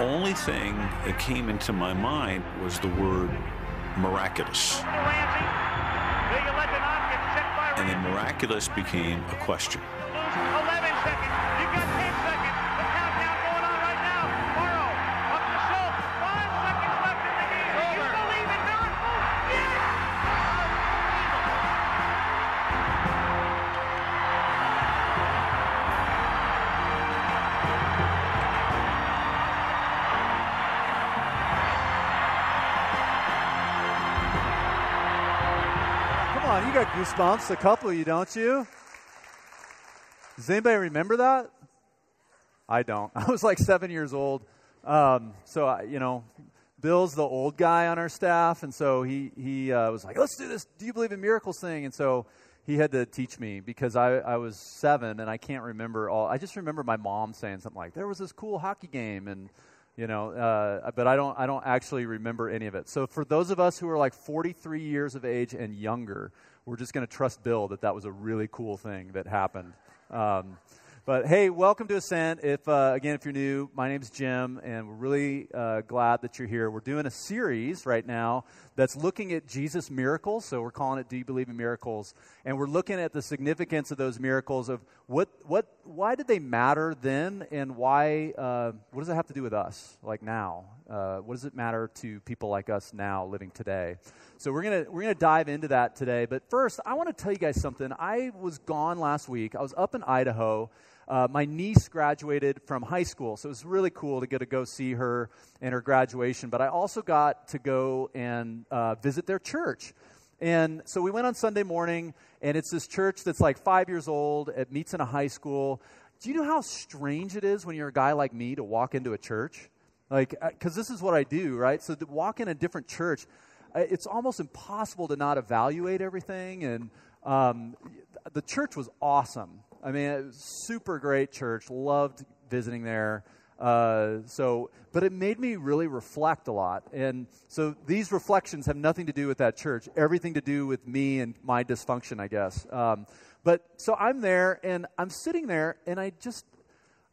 only thing that came into my mind was the word miraculous. And then miraculous became a question. Got goosebumps, a couple of you, don't you? Does anybody remember that? I don't. I was like seven years old. Um, so, I, you know, Bill's the old guy on our staff, and so he, he uh, was like, let's do this Do you believe in miracles thing? And so he had to teach me because I, I was seven and I can't remember all. I just remember my mom saying something like, there was this cool hockey game, and you know uh, but i don't i don't actually remember any of it so for those of us who are like 43 years of age and younger we're just going to trust bill that that was a really cool thing that happened um, but hey, welcome to Ascent. If uh, again, if you're new, my name's Jim, and we're really uh, glad that you're here. We're doing a series right now that's looking at Jesus' miracles. So we're calling it "Do You Believe in Miracles?" And we're looking at the significance of those miracles of what, what, why did they matter then, and why? Uh, what does it have to do with us, like now? Uh, what does it matter to people like us now, living today? So we're gonna we're gonna dive into that today. But first, I want to tell you guys something. I was gone last week. I was up in Idaho. Uh, my niece graduated from high school, so it was really cool to get to go see her and her graduation. But I also got to go and uh, visit their church. And so we went on Sunday morning, and it's this church that's like five years old. It meets in a high school. Do you know how strange it is when you're a guy like me to walk into a church? Like, because uh, this is what I do, right? So to walk in a different church, it's almost impossible to not evaluate everything. And um, the church was awesome. I mean, it was super great church. Loved visiting there. Uh, so, but it made me really reflect a lot. And so these reflections have nothing to do with that church, everything to do with me and my dysfunction, I guess. Um, but so I'm there and I'm sitting there and I just,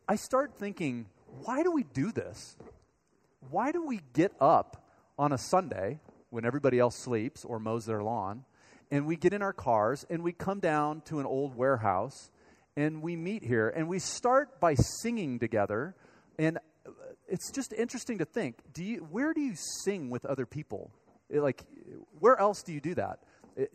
I start thinking, why do we do this? Why do we get up on a Sunday when everybody else sleeps or mows their lawn and we get in our cars and we come down to an old warehouse and we meet here and we start by singing together. And uh, it's just interesting to think do you where do you sing with other people? Like where else do you do that?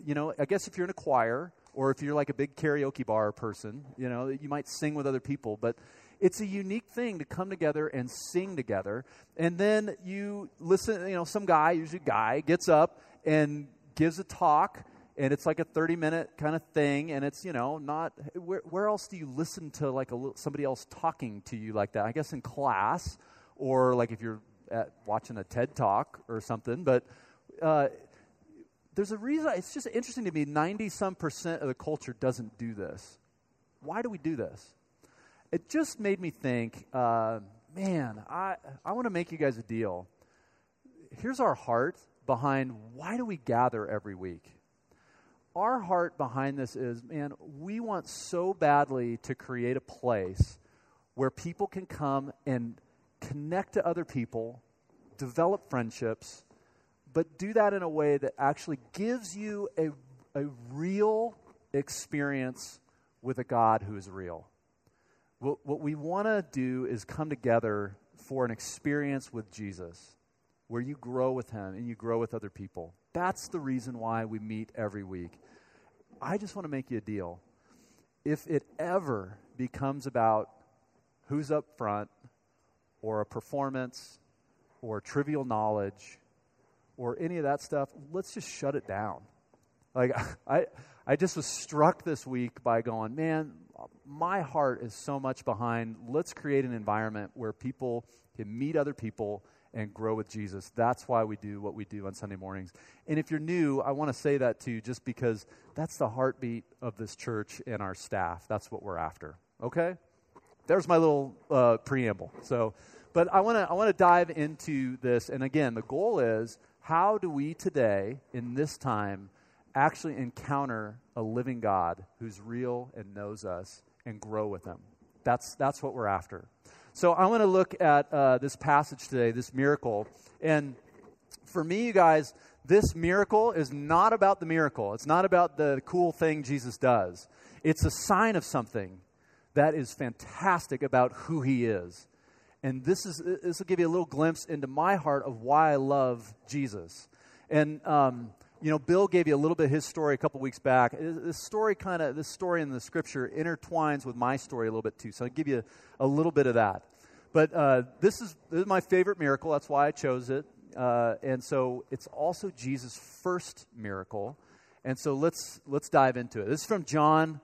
You know i guess if you're in a choir or if you're like a big karaoke bar person you know you might sing with other people but it's a unique thing to come together and sing together. And then you listen you know some guy usually a guy gets up and gives a talk and it's like a 30 minute kind of thing and it's you know not where, where else do you listen to like a, somebody else talking to you like that? I guess in class or like if you're at, watching a ted talk or something but uh, there's a reason it's just interesting to me 90 some percent of the culture doesn't do this. Why do we do this it just made me think uh, man i, I want to make you guys a deal here's our heart behind why do we gather every week our heart behind this is man, we want so badly to create a place where people can come and connect to other people, develop friendships, but do that in a way that actually gives you a, a real experience with a God who is real. What, what we want to do is come together for an experience with Jesus where you grow with Him and you grow with other people. That's the reason why we meet every week. I just want to make you a deal. If it ever becomes about who's up front, or a performance, or trivial knowledge, or any of that stuff, let's just shut it down. Like, I, I just was struck this week by going, man, my heart is so much behind. Let's create an environment where people can meet other people and grow with Jesus. That's why we do what we do on Sunday mornings. And if you're new, I want to say that to you just because that's the heartbeat of this church and our staff. That's what we're after. Okay? There's my little uh, preamble. So, but I want to I want to dive into this. And again, the goal is how do we today in this time actually encounter a living God who's real and knows us and grow with them. That's that's what we're after. So I want to look at uh, this passage today, this miracle. And for me, you guys, this miracle is not about the miracle. It's not about the cool thing Jesus does. It's a sign of something that is fantastic about who he is. And this, is, this will give you a little glimpse into my heart of why I love Jesus. And, um, you know, Bill gave you a little bit of his story a couple weeks back. This story kind of, this story in the scripture intertwines with my story a little bit too. So I'll give you a, little bit of that. But uh, this, is, this is my favorite miracle. That's why I chose it. Uh, and so it's also Jesus' first miracle. And so let's, let's dive into it. This is from John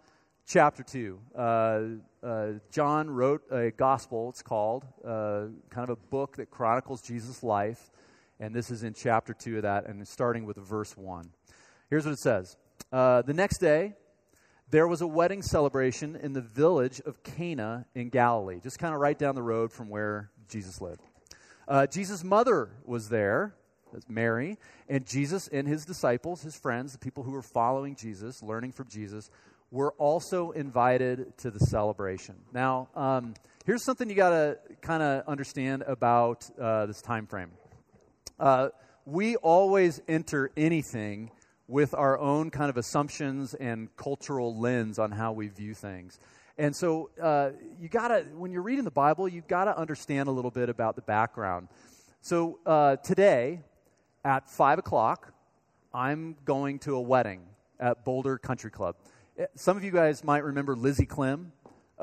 chapter 2. Uh, uh, John wrote a gospel, it's called, uh, kind of a book that chronicles Jesus' life. And this is in chapter 2 of that, and starting with verse 1. Here's what it says uh, The next day, there was a wedding celebration in the village of Cana in Galilee, just kind of right down the road from where Jesus lived. Uh, Jesus' mother was there, Mary, and Jesus and his disciples, his friends, the people who were following Jesus, learning from Jesus, were also invited to the celebration. Now, um, here's something you got to kind of understand about uh, this time frame. Uh, we always enter anything with our own kind of assumptions and cultural lens on how we view things. And so uh, you gotta, when you're reading the Bible, you've got to understand a little bit about the background. So uh, today at 5 o'clock, I'm going to a wedding at Boulder Country Club. Eh, some of you guys might remember Lizzie Clem.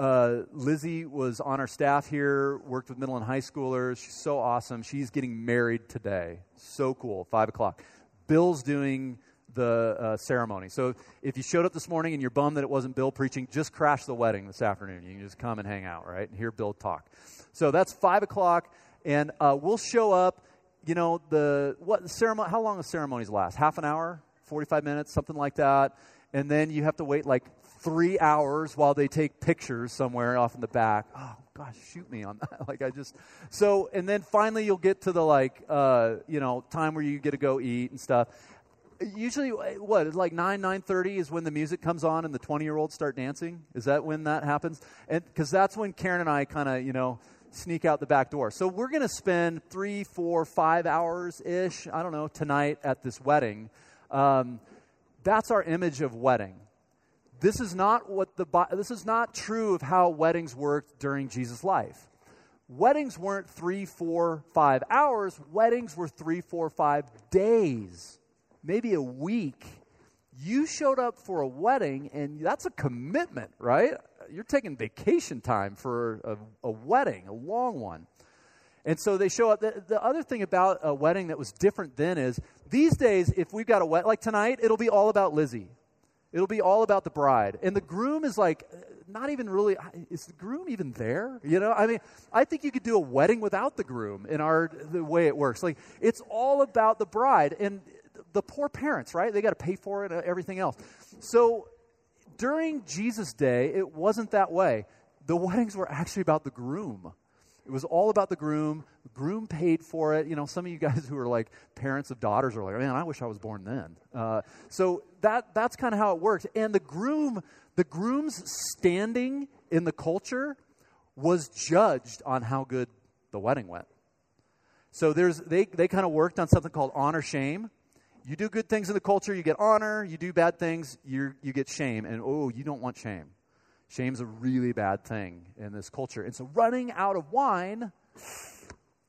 Uh, Lizzie was on our staff here, worked with middle and high schoolers. She's so awesome. She's getting married today. So cool, 5 o'clock. Bill's doing the uh, ceremony. So if you showed up this morning and you're bummed that it wasn't Bill preaching, just crash the wedding this afternoon. You can just come and hang out, right? And hear Bill talk. So that's five o'clock, and uh, we'll show up. You know the what ceremony? How long the ceremonies last? Half an hour, forty-five minutes, something like that. And then you have to wait like three hours while they take pictures somewhere off in the back. Oh gosh, shoot me on that. like I just so and then finally you'll get to the like uh, you know time where you get to go eat and stuff. Usually what like 9 9.30 is when the music comes on and the 20 year olds start dancing? Is that when that happens? And because that's when karen and i kind of you know sneak out the back door. So we're going to spend three four five hours ish i don't know tonight at this wedding. Um, that's our image of wedding this is not what the this is not true of how weddings worked during jesus life weddings weren't three four five hours weddings were three four five days maybe a week, you showed up for a wedding, and that's a commitment, right? You're taking vacation time for a, a wedding, a long one. And so they show up. The, the, other thing about a wedding that was different then is these days, if we've got a wedding, like tonight, it'll be all about Lizzie. It'll be all about the bride. And the groom is like, not even really, is the groom even there? You know, I mean, I think you could do a wedding without the groom in our, the way it works. Like, it's all about the bride. And the poor parents, right? They got to pay for it, and everything else. So during Jesus' day, it wasn't that way. The weddings were actually about the groom. It was all about the groom. Groom paid for it. You know, some of you guys who are like parents of daughters are like, man, I wish I was born then. Uh, so that that's kind of how it worked. And the groom, the groom's standing in the culture was judged on how good the wedding went. So there's they they kind of worked on something called honor shame. You do good things in the culture, you get honor. You do bad things, you you get shame. And oh, you don't want shame. Shame's a really bad thing in this culture. And so running out of wine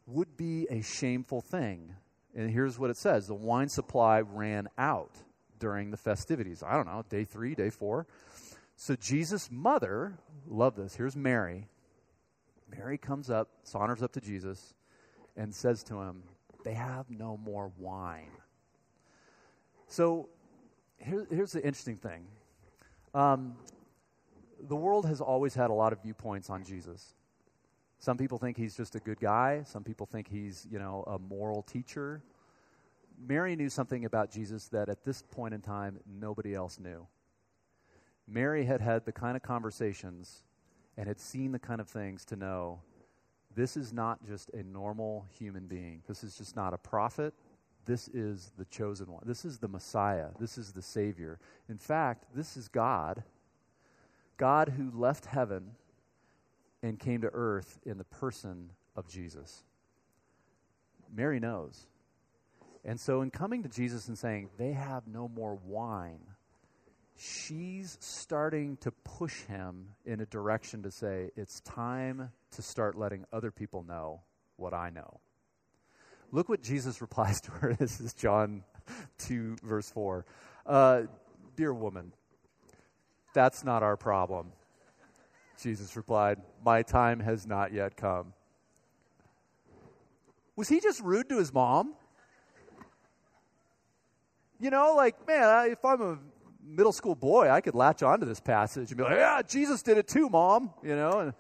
would be a shameful thing. And here's what it says the wine supply ran out during the festivities. I don't know, day three, day four. So Jesus' mother, love this, here's Mary. Mary comes up, saunters up to Jesus, and says to him, They have no more wine. So here, here's the interesting thing um, the world has always had a lot of viewpoints on Jesus. Some people think he's just a good guy. Some people think he's, you know, a moral teacher. Mary knew something about Jesus that at this point in time nobody else knew. Mary had had the kind of conversations and had seen the kind of things to know this is not just a normal human being. This is just not a prophet this is the chosen one. This is the Messiah. This is the Savior. In fact, this is God. God who left heaven and came to earth in the person of Jesus. Mary knows. And so, in coming to Jesus and saying, they have no more wine, she's starting to push him in a direction to say, it's time to start letting other people know what I know. Look what Jesus replies to her. This is John 2, verse 4. Uh, Dear woman, that's not our problem. Jesus replied, My time has not yet come. Was he just rude to his mom? You know, like, man, if I'm a middle school boy, I could latch onto this passage and be like, yeah, Jesus did it too, mom. You know, and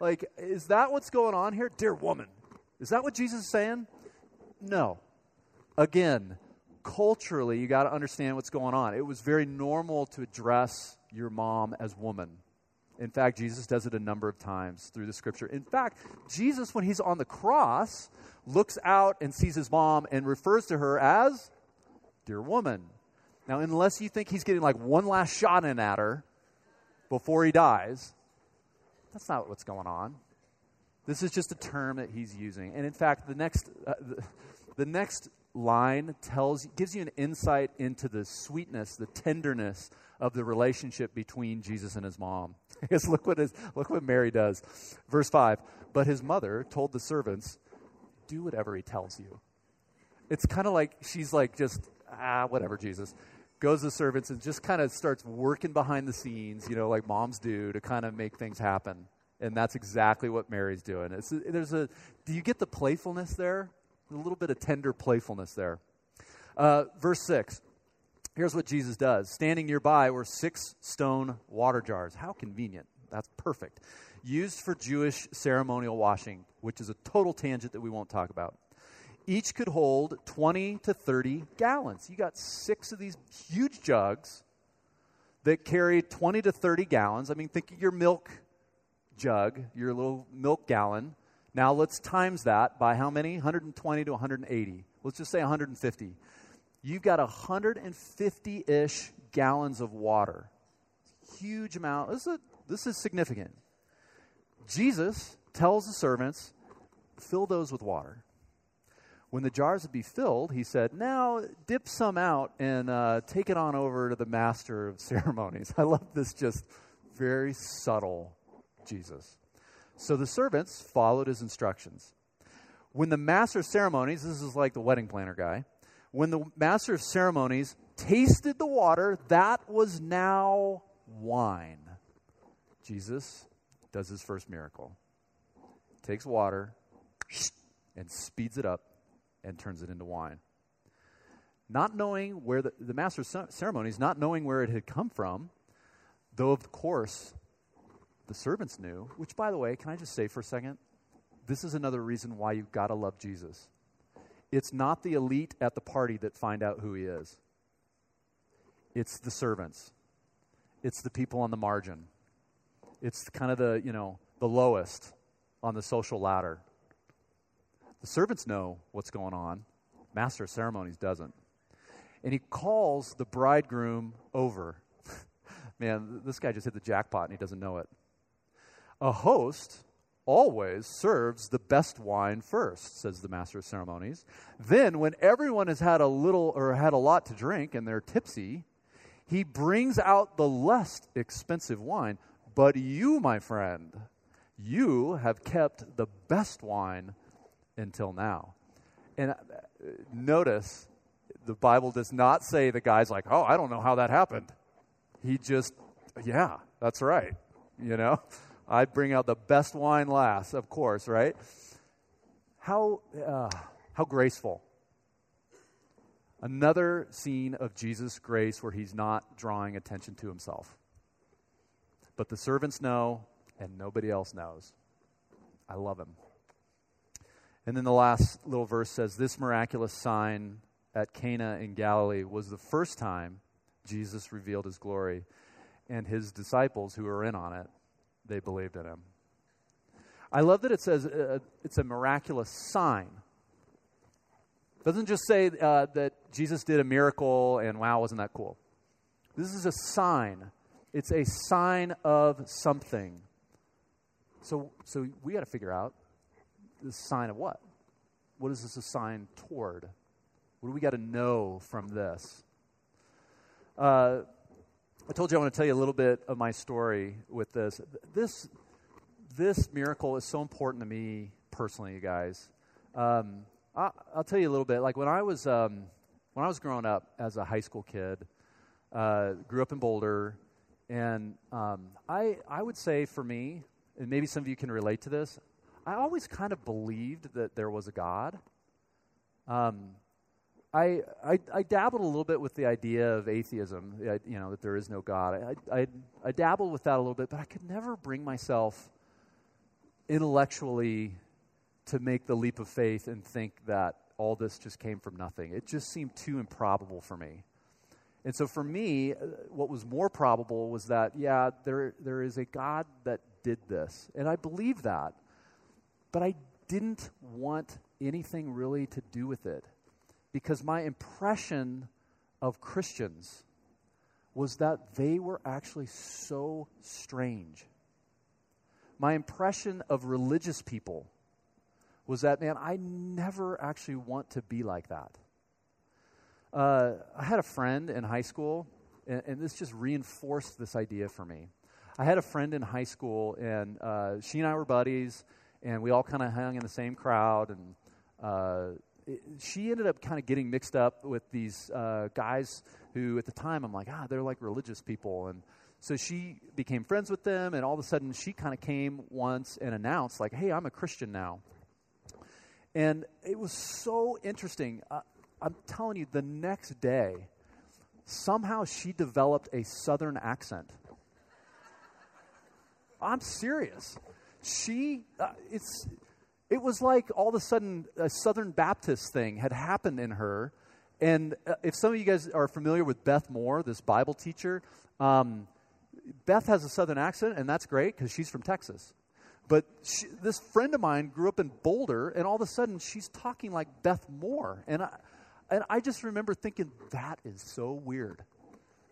like, is that what's going on here? Dear woman, is that what Jesus is saying? No. Again, culturally, you got to understand what's going on. It was very normal to address your mom as woman. In fact, Jesus does it a number of times through the scripture. In fact, Jesus, when he's on the cross, looks out and sees his mom and refers to her as dear woman. Now, unless you think he's getting like one last shot in at her before he dies, that's not what's going on. This is just a term that he's using. And in fact, the next, uh, the, the next line tells gives you an insight into the sweetness, the tenderness of the relationship between Jesus and his mom. Because look what is look what Mary does. Verse 5. But his mother told the servants, "Do whatever he tells you." It's kind of like she's like just ah, whatever, Jesus. Goes to the servants and just kind of starts working behind the scenes, you know, like moms do to kind of make things happen. And that's exactly what Mary's doing. It's, there's a, do you get the playfulness there? A little bit of tender playfulness there. Uh, verse 6. Here's what Jesus does. Standing nearby were six stone water jars. How convenient. That's perfect. Used for Jewish ceremonial washing, which is a total tangent that we won't talk about. Each could hold 20 to 30 gallons. You got six of these huge jugs that carry 20 to 30 gallons. I mean, think of your milk jug, your little milk gallon. Now let's times that by how many? 120 to 180. Let's just say 150. You've got 150 ish gallons of water. Huge amount. This is, this is significant. Jesus tells the servants, fill those with water. When the jars would be filled, he said, Now dip some out and uh, take it on over to the master of ceremonies. I love this just very subtle Jesus. So the servants followed his instructions. When the master of ceremonies, this is like the wedding planner guy, when the master of ceremonies tasted the water, that was now wine. Jesus does his first miracle. Takes water and speeds it up and turns it into wine. Not knowing where the, the master of ceremonies, not knowing where it had come from, though of course the servants knew, which, by the way, can I just say for a second? This is another reason why you've got to love Jesus. It's not the elite at the party that find out who he is, it's the servants, it's the people on the margin, it's kind of the, you know, the lowest on the social ladder. The servants know what's going on, master of ceremonies doesn't. And he calls the bridegroom over. Man, this guy just hit the jackpot and he doesn't know it. A host always serves the best wine first, says the master of ceremonies. Then, when everyone has had a little or had a lot to drink and they're tipsy, he brings out the less expensive wine. But you, my friend, you have kept the best wine until now. And uh, notice the Bible does not say the guy's like, oh, I don't know how that happened. He just, yeah, that's right. You know? I bring out the best wine last, of course, right? How, uh, how graceful. Another scene of Jesus' grace where he's not drawing attention to himself. But the servants know, and nobody else knows. I love him. And then the last little verse says this miraculous sign at Cana in Galilee was the first time Jesus revealed his glory, and his disciples who were in on it they believed in him. I love that it says uh, it's a miraculous sign. It doesn't just say uh, that Jesus did a miracle and wow, wasn't that cool? This is a sign. It's a sign of something. So, so we got to figure out the sign of what? What is this a sign toward? What do we got to know from this? Uh, I told you I want to tell you a little bit of my story with this. This, this miracle is so important to me personally, you guys. Um, I, will tell you a little bit. Like when I was um, when I was growing up as a high school kid, uh, grew up in Boulder, and um, I I would say for me, and maybe some of you can relate to this. I always kind of believed that there was a God. Um, I, I, I, dabbled a little bit with the idea of atheism, you know, that there is no God. I, I, I dabbled with that a little bit, but I could never bring myself intellectually to make the leap of faith and think that all this just came from nothing. It just seemed too improbable for me. And so for me, uh, what was more probable was that, yeah, there, there is a God that did this. And I believe that. But I didn't want anything really to do with it because my impression of Christians was that they were actually so strange. My impression of religious people was that, man, I never actually want to be like that. Uh, I had a friend in high school, and, and, this just reinforced this idea for me. I had a friend in high school, and uh, she and I were buddies, and we all kind of hung in the same crowd. And uh, she ended up kind of getting mixed up with these uh, guys who, at the time, I'm like, ah, they're like religious people. And so she became friends with them, and all of a sudden, she kind of came once and announced, like, hey, I'm a Christian now. And it was so interesting. Uh, I'm telling you, the next day, somehow she developed a southern accent. I'm serious. She, uh, it's, it was like all of a sudden a Southern Baptist thing had happened in her. And uh, if some of you guys are familiar with Beth Moore, this Bible teacher, um, Beth has a Southern accent, and that's great because she's from Texas. But she, this friend of mine grew up in Boulder, and all of a sudden she's talking like Beth Moore. And I, and I just remember thinking, that is so weird.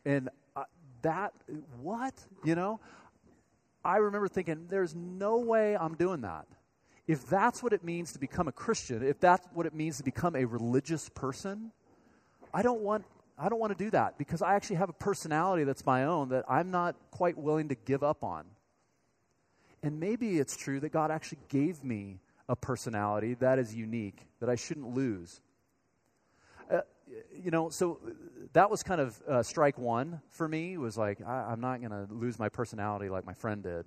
And uh, that, what? You know? I remember thinking, there's no way I'm doing that. If that's what it means to become a Christian, if that's what it means to become a religious person, I don't want I don't want to do that because I actually have a personality that's my own that I'm not quite willing to give up on. And maybe it's true that God actually gave me a personality that is unique that I shouldn't lose. Uh, you know, so that was kind of uh, strike one for me. Was like I, I'm not going to lose my personality like my friend did.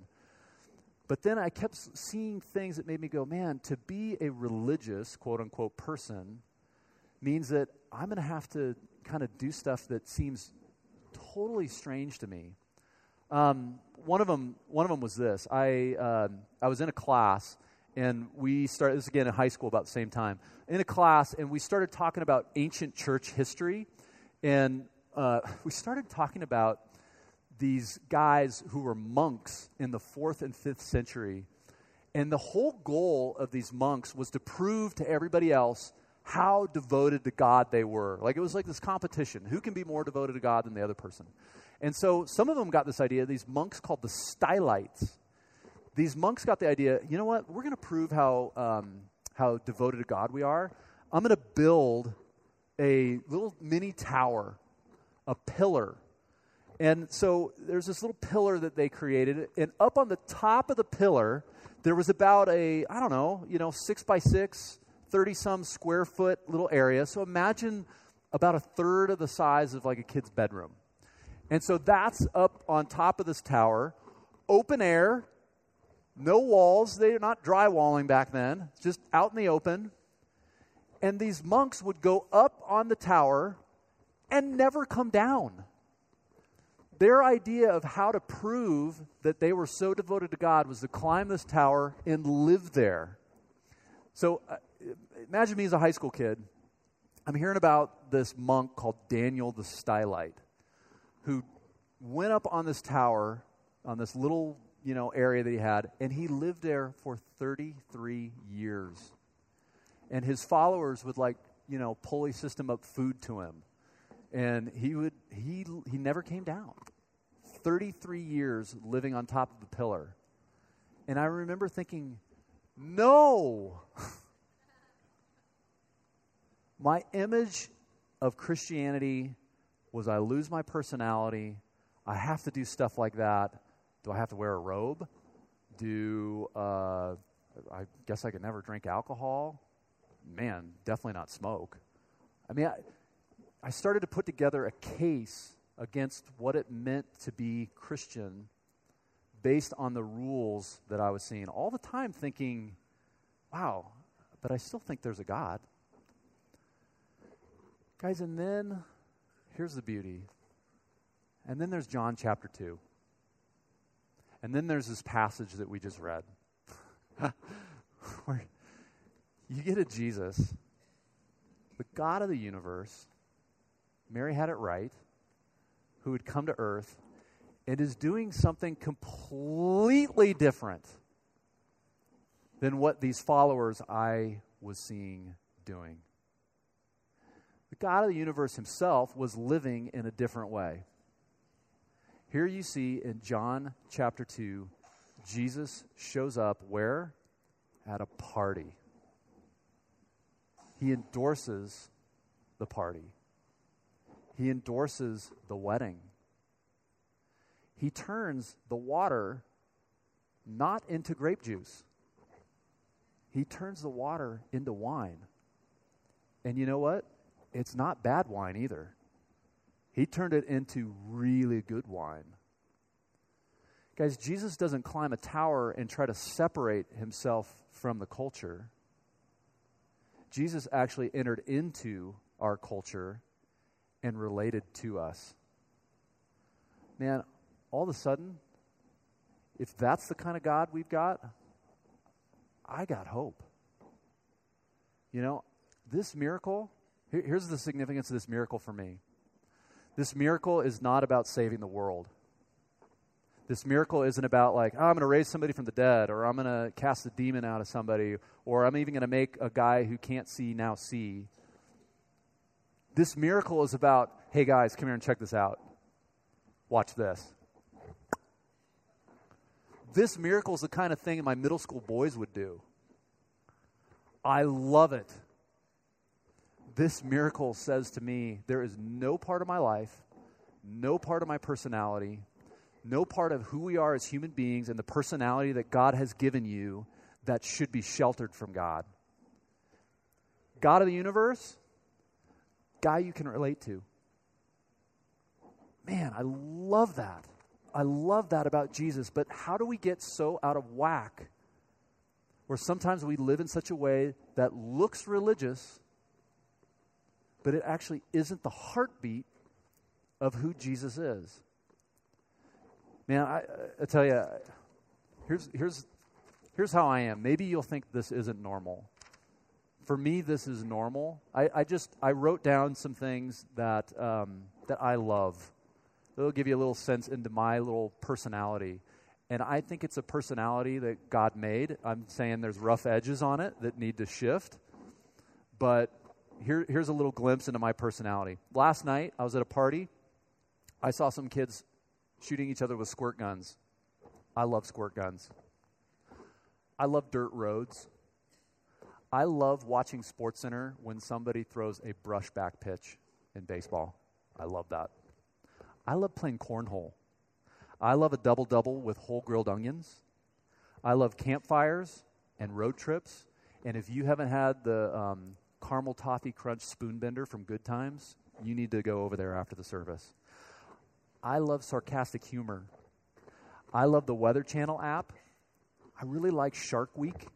But then I kept seeing things that made me go, man, to be a religious, quote unquote, person means that I'm going to have to kind of do stuff that seems totally strange to me. Um, one of them, one of them was this. I, uh, I was in a class, and we started this again in high school about the same time. In a class, and we started talking about ancient church history, and uh, we started talking about these guys who were monks in the fourth and fifth century. And the whole goal of these monks was to prove to everybody else how devoted to God they were. Like it was like this competition who can be more devoted to God than the other person? And so some of them got this idea, these monks called the Stylites. These monks got the idea, you know what, we're going to prove how, um, how devoted to God we are. I'm going to build a little mini tower, a pillar and so there's this little pillar that they created, and up on the top of the pillar, there was about a, I don't know, you know, six by six, 30 some square foot little area. So imagine about a third of the size of like a kid's bedroom. And so that's up on top of this tower, open air, no walls. They're not drywalling back then, just out in the open. And these monks would go up on the tower and never come down their idea of how to prove that they were so devoted to God was to climb this tower and live there. So uh, imagine me as a high school kid. I'm hearing about this monk called Daniel the Stylite who went up on this tower on this little, you know, area that he had and he lived there for 33 years. And his followers would like, you know, pulley system up food to him and he would he he never came down 33 years living on top of the pillar And I remember thinking, no. my image of Christianity was I lose my personality. I have to do stuff like that. Do I have to wear a robe? Do uh, I guess I could never drink alcohol? Man, definitely not smoke. I mean, I, I started to put together a case against what it meant to be Christian based on the rules that I was seeing all the time, thinking, wow, but I still think there's a God. Guys, and then here's the beauty. And then there's John chapter 2. And then there's this passage that we just read. where you get a Jesus, the God of the universe. Mary had it right, who would come to earth and is doing something completely different than what these followers I was seeing doing. The God of the universe himself was living in a different way. Here you see in John chapter 2, Jesus shows up where? At a party. He endorses the party, he endorses the wedding he turns the water not into grape juice, he turns the water into wine. And you know what? It's not bad wine either. He turned it into really good wine. Guys, Jesus doesn't climb a tower and try to separate himself from the culture. Jesus actually entered into our culture and related to us. Man, all of a sudden, if that's the kind of God we've got, I got hope. You know, this miracle, here, here's the significance of this miracle for me. This miracle is not about saving the world. This miracle isn't about, like, oh, I'm going to raise somebody from the dead, or I'm going to cast a demon out of somebody, or I'm even going to make a guy who can't see now see. This miracle is about, hey, guys, come here and check this out. Watch this. This miracle is the kind of thing my middle school boys would do. I love it. This miracle says to me there is no part of my life, no part of my personality, no part of who we are as human beings and the personality that God has given you that should be sheltered from God. God of the universe, guy you can relate to. Man, I love that. I love that about Jesus, but how do we get so out of whack where sometimes we live in such a way that looks religious, but it actually isn't the heartbeat of who Jesus is? Man, I, I tell you, here's, here's, here's how I am. Maybe you'll think this isn't normal. For me, this is normal. I, I just I wrote down some things that um, that I love it'll give you a little sense into my little personality. And I think it's a personality that God made. I'm saying there's rough edges on it that need to shift. But here, here's a little glimpse into my personality. Last night, I was at a party. I saw some kids shooting each other with squirt guns. I love squirt guns. I love dirt roads. I love watching SportsCenter when somebody throws a brushback pitch in baseball. I love that. I love playing cornhole. I love a double double with whole grilled onions. I love campfires and road trips. And if you haven't had the um, caramel toffee crunch spoon bender from Good Times, you need to go over there after the service. I love sarcastic humor. I love the Weather Channel app. I really like Shark Week.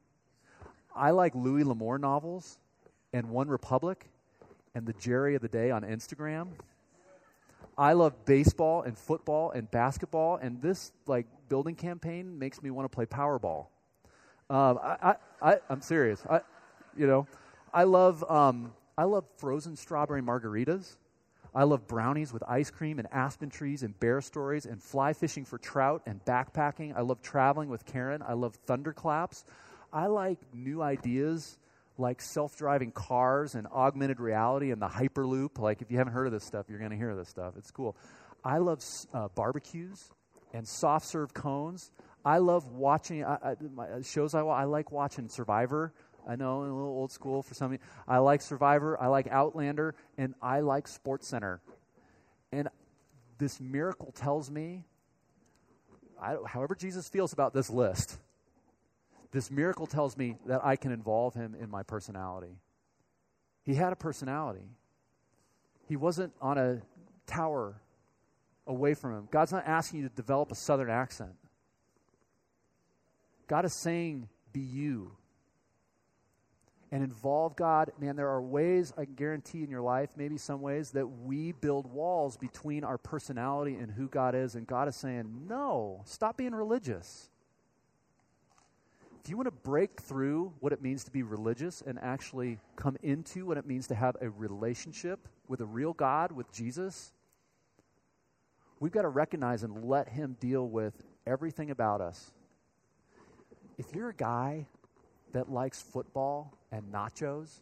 I like Louis L'Amour novels and One Republic and the Jerry of the Day on Instagram. I love baseball and football and basketball, and this like building campaign makes me want to play Powerball. Um, I, I, I, am serious. I, you know, I love, um, I love frozen strawberry margaritas. I love brownies with ice cream and aspen trees and bear stories and fly fishing for trout and backpacking. I love traveling with Karen. I love thunderclaps. I like new ideas like self driving cars and augmented reality and the Hyperloop. Like, if you haven't heard of this stuff, you're going to hear this stuff. It's cool. I love uh, barbecues and soft serve cones. I love watching I, I, uh, shows. I, I like watching Survivor. I know, a little old school for some. I like Survivor. I like Outlander, and I like Sports Center. And this miracle tells me, I, however Jesus feels about this list, this miracle tells me that I can involve him in my personality. He had a personality. He wasn't on a tower away from him. God's not asking you to develop a southern accent. God is saying, be you. And involve God. Man, there are ways, I can guarantee in your life, maybe some ways, that we build walls between our personality and who God is. And God is saying, no, stop being religious. If you want to break through what it means to be religious and actually come into what it means to have a relationship with a real God, with Jesus, we've got to recognize and let Him deal with everything about us. If you're a guy that likes football and nachos,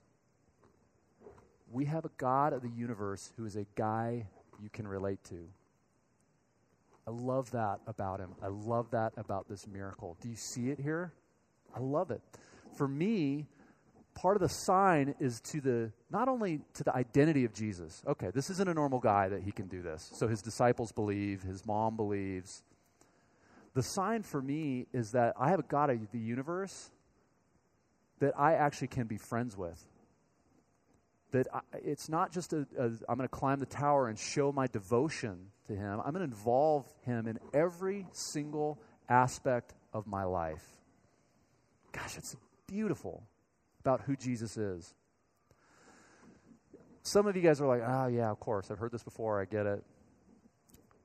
we have a God of the universe who is a guy you can relate to. I love that about him. I love that about this miracle. Do you see it here? I love it. For me, part of the sign is to the not only to the identity of Jesus. Okay, this isn't a normal guy that he can do this. So his disciples believe, his mom believes. The sign for me is that I have a God of the universe that I actually can be friends with. That I, it's not just a, a I'm going to climb the tower and show my devotion to him. I'm going to involve him in every single aspect of my life. Gosh, it's beautiful about who Jesus is. Some of you guys are like, oh, yeah, of course. I've heard this before. I get it.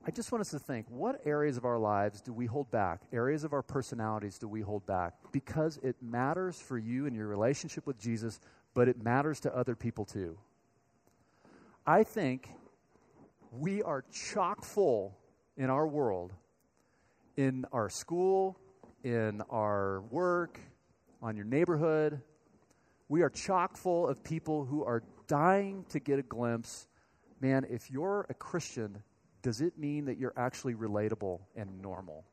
I just want us to think what areas of our lives do we hold back? Areas of our personalities do we hold back? Because it matters for you and your relationship with Jesus, but it matters to other people too. I think we are chock full in our world, in our school, in our work, on your neighborhood. We are chock full of people who are dying to get a glimpse. Man, if you're a Christian, does it mean that you're actually relatable and normal?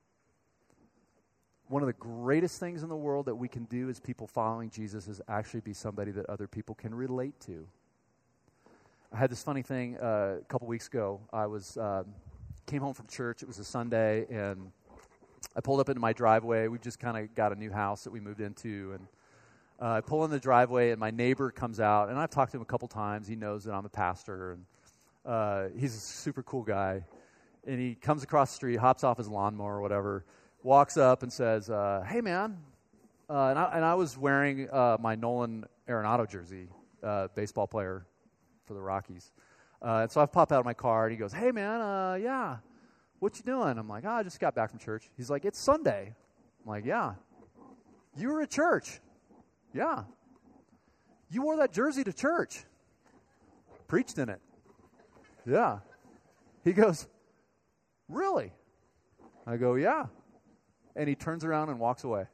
One of the greatest things in the world that we can do as people following Jesus is actually be somebody that other people can relate to. I had this funny thing uh, a couple weeks ago. I was uh, came home from church. It was a Sunday, and I pulled up into my driveway. We've just kind of got a new house that we moved into, and uh, I pull in the driveway, and my neighbor comes out, and I've talked to him a couple times. He knows that I'm a pastor, and uh, he's a super cool guy. And he comes across the street, hops off his lawnmower or whatever, walks up and says, uh, "Hey, man!" Uh, and I, and, I, was wearing uh, my Nolan Arenado jersey, uh, baseball player for the Rockies. and so I pop out of my car, and he goes, "Hey, man! yeah." What you doing? I'm like, oh, I just got back from church. He's like, It's Sunday. I'm like, Yeah. You were at church. Yeah. You wore that jersey to church. Preached in it. Yeah. He goes, Really? I go, Yeah. And he turns around and walks away.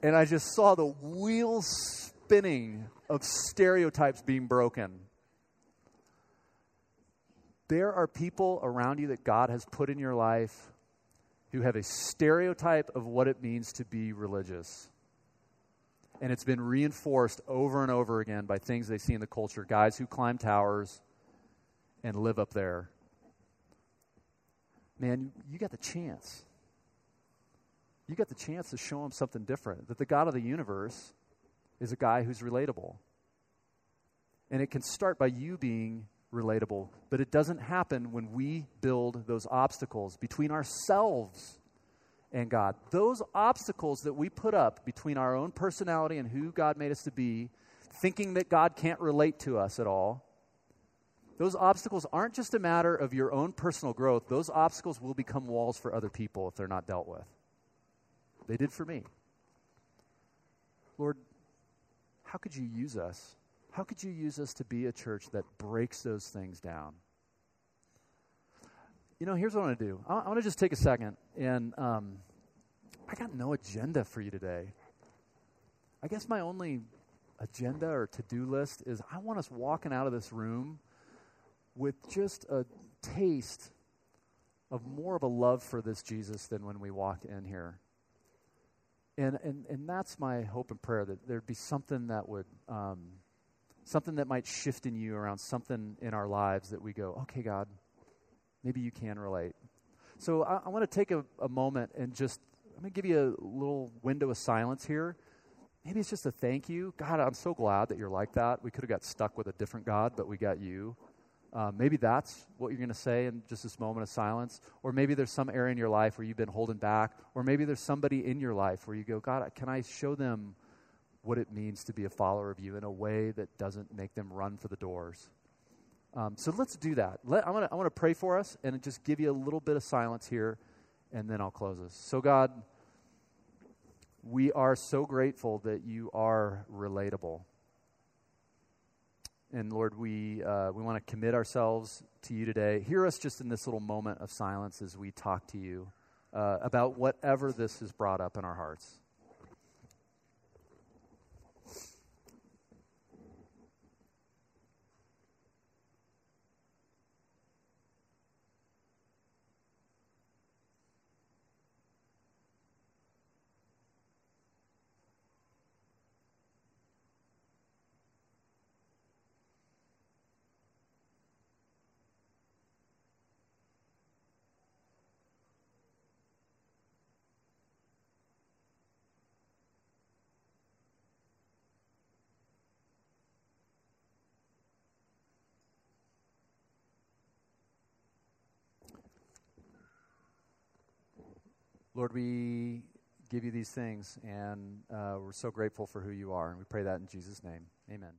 and I just saw the wheels spinning of stereotypes being broken there are people around you that God has put in your life who have a stereotype of what it means to be religious. And it's been reinforced over and over again by things they see in the culture guys who climb towers and live up there. Man, you got the chance. You got the chance to show them something different. That the God of the universe is a guy who's relatable. And it can start by you being relatable. But it doesn't happen when we build those obstacles between ourselves and God. Those obstacles that we put up between our own personality and who God made us to be, thinking that God can't relate to us at all, those obstacles aren't just a matter of your own personal growth. Those obstacles will become walls for other people if they're not dealt with. They did for me. Lord, how could you use us? How could you use us to be a church that breaks those things down? You know, here's what I want to do. I, I want to just take a second, and um, I got no agenda for you today. I guess my only agenda or to do list is I want us walking out of this room with just a taste of more of a love for this Jesus than when we walked in here. And, and, and that's my hope and prayer that there'd be something that would, um, something that might shift in you around something in our lives that we go, okay, God, maybe you can relate. So I, I want to take a, a moment and just, I'm going to give you a little window of silence here. Maybe it's just a thank you. God, I'm so glad that you're like that. We could have got stuck with a different God, but we got you. Uh, maybe that's what you're going to say in just this moment of silence. Or maybe there's some area in your life where you've been holding back. Or maybe there's somebody in your life where you go, God, can I show them what it means to be a follower of you in a way that doesn't make them run for the doors? Um, so let's do that. Let, I want to pray for us and just give you a little bit of silence here, and then I'll close us. So, God, we are so grateful that you are relatable. And Lord, we, uh, we want to commit ourselves to you today. Hear us just in this little moment of silence as we talk to you uh, about whatever this has brought up in our hearts. Lord, we give you these things, and uh, we're so grateful for who you are. And we pray that in Jesus' name. Amen.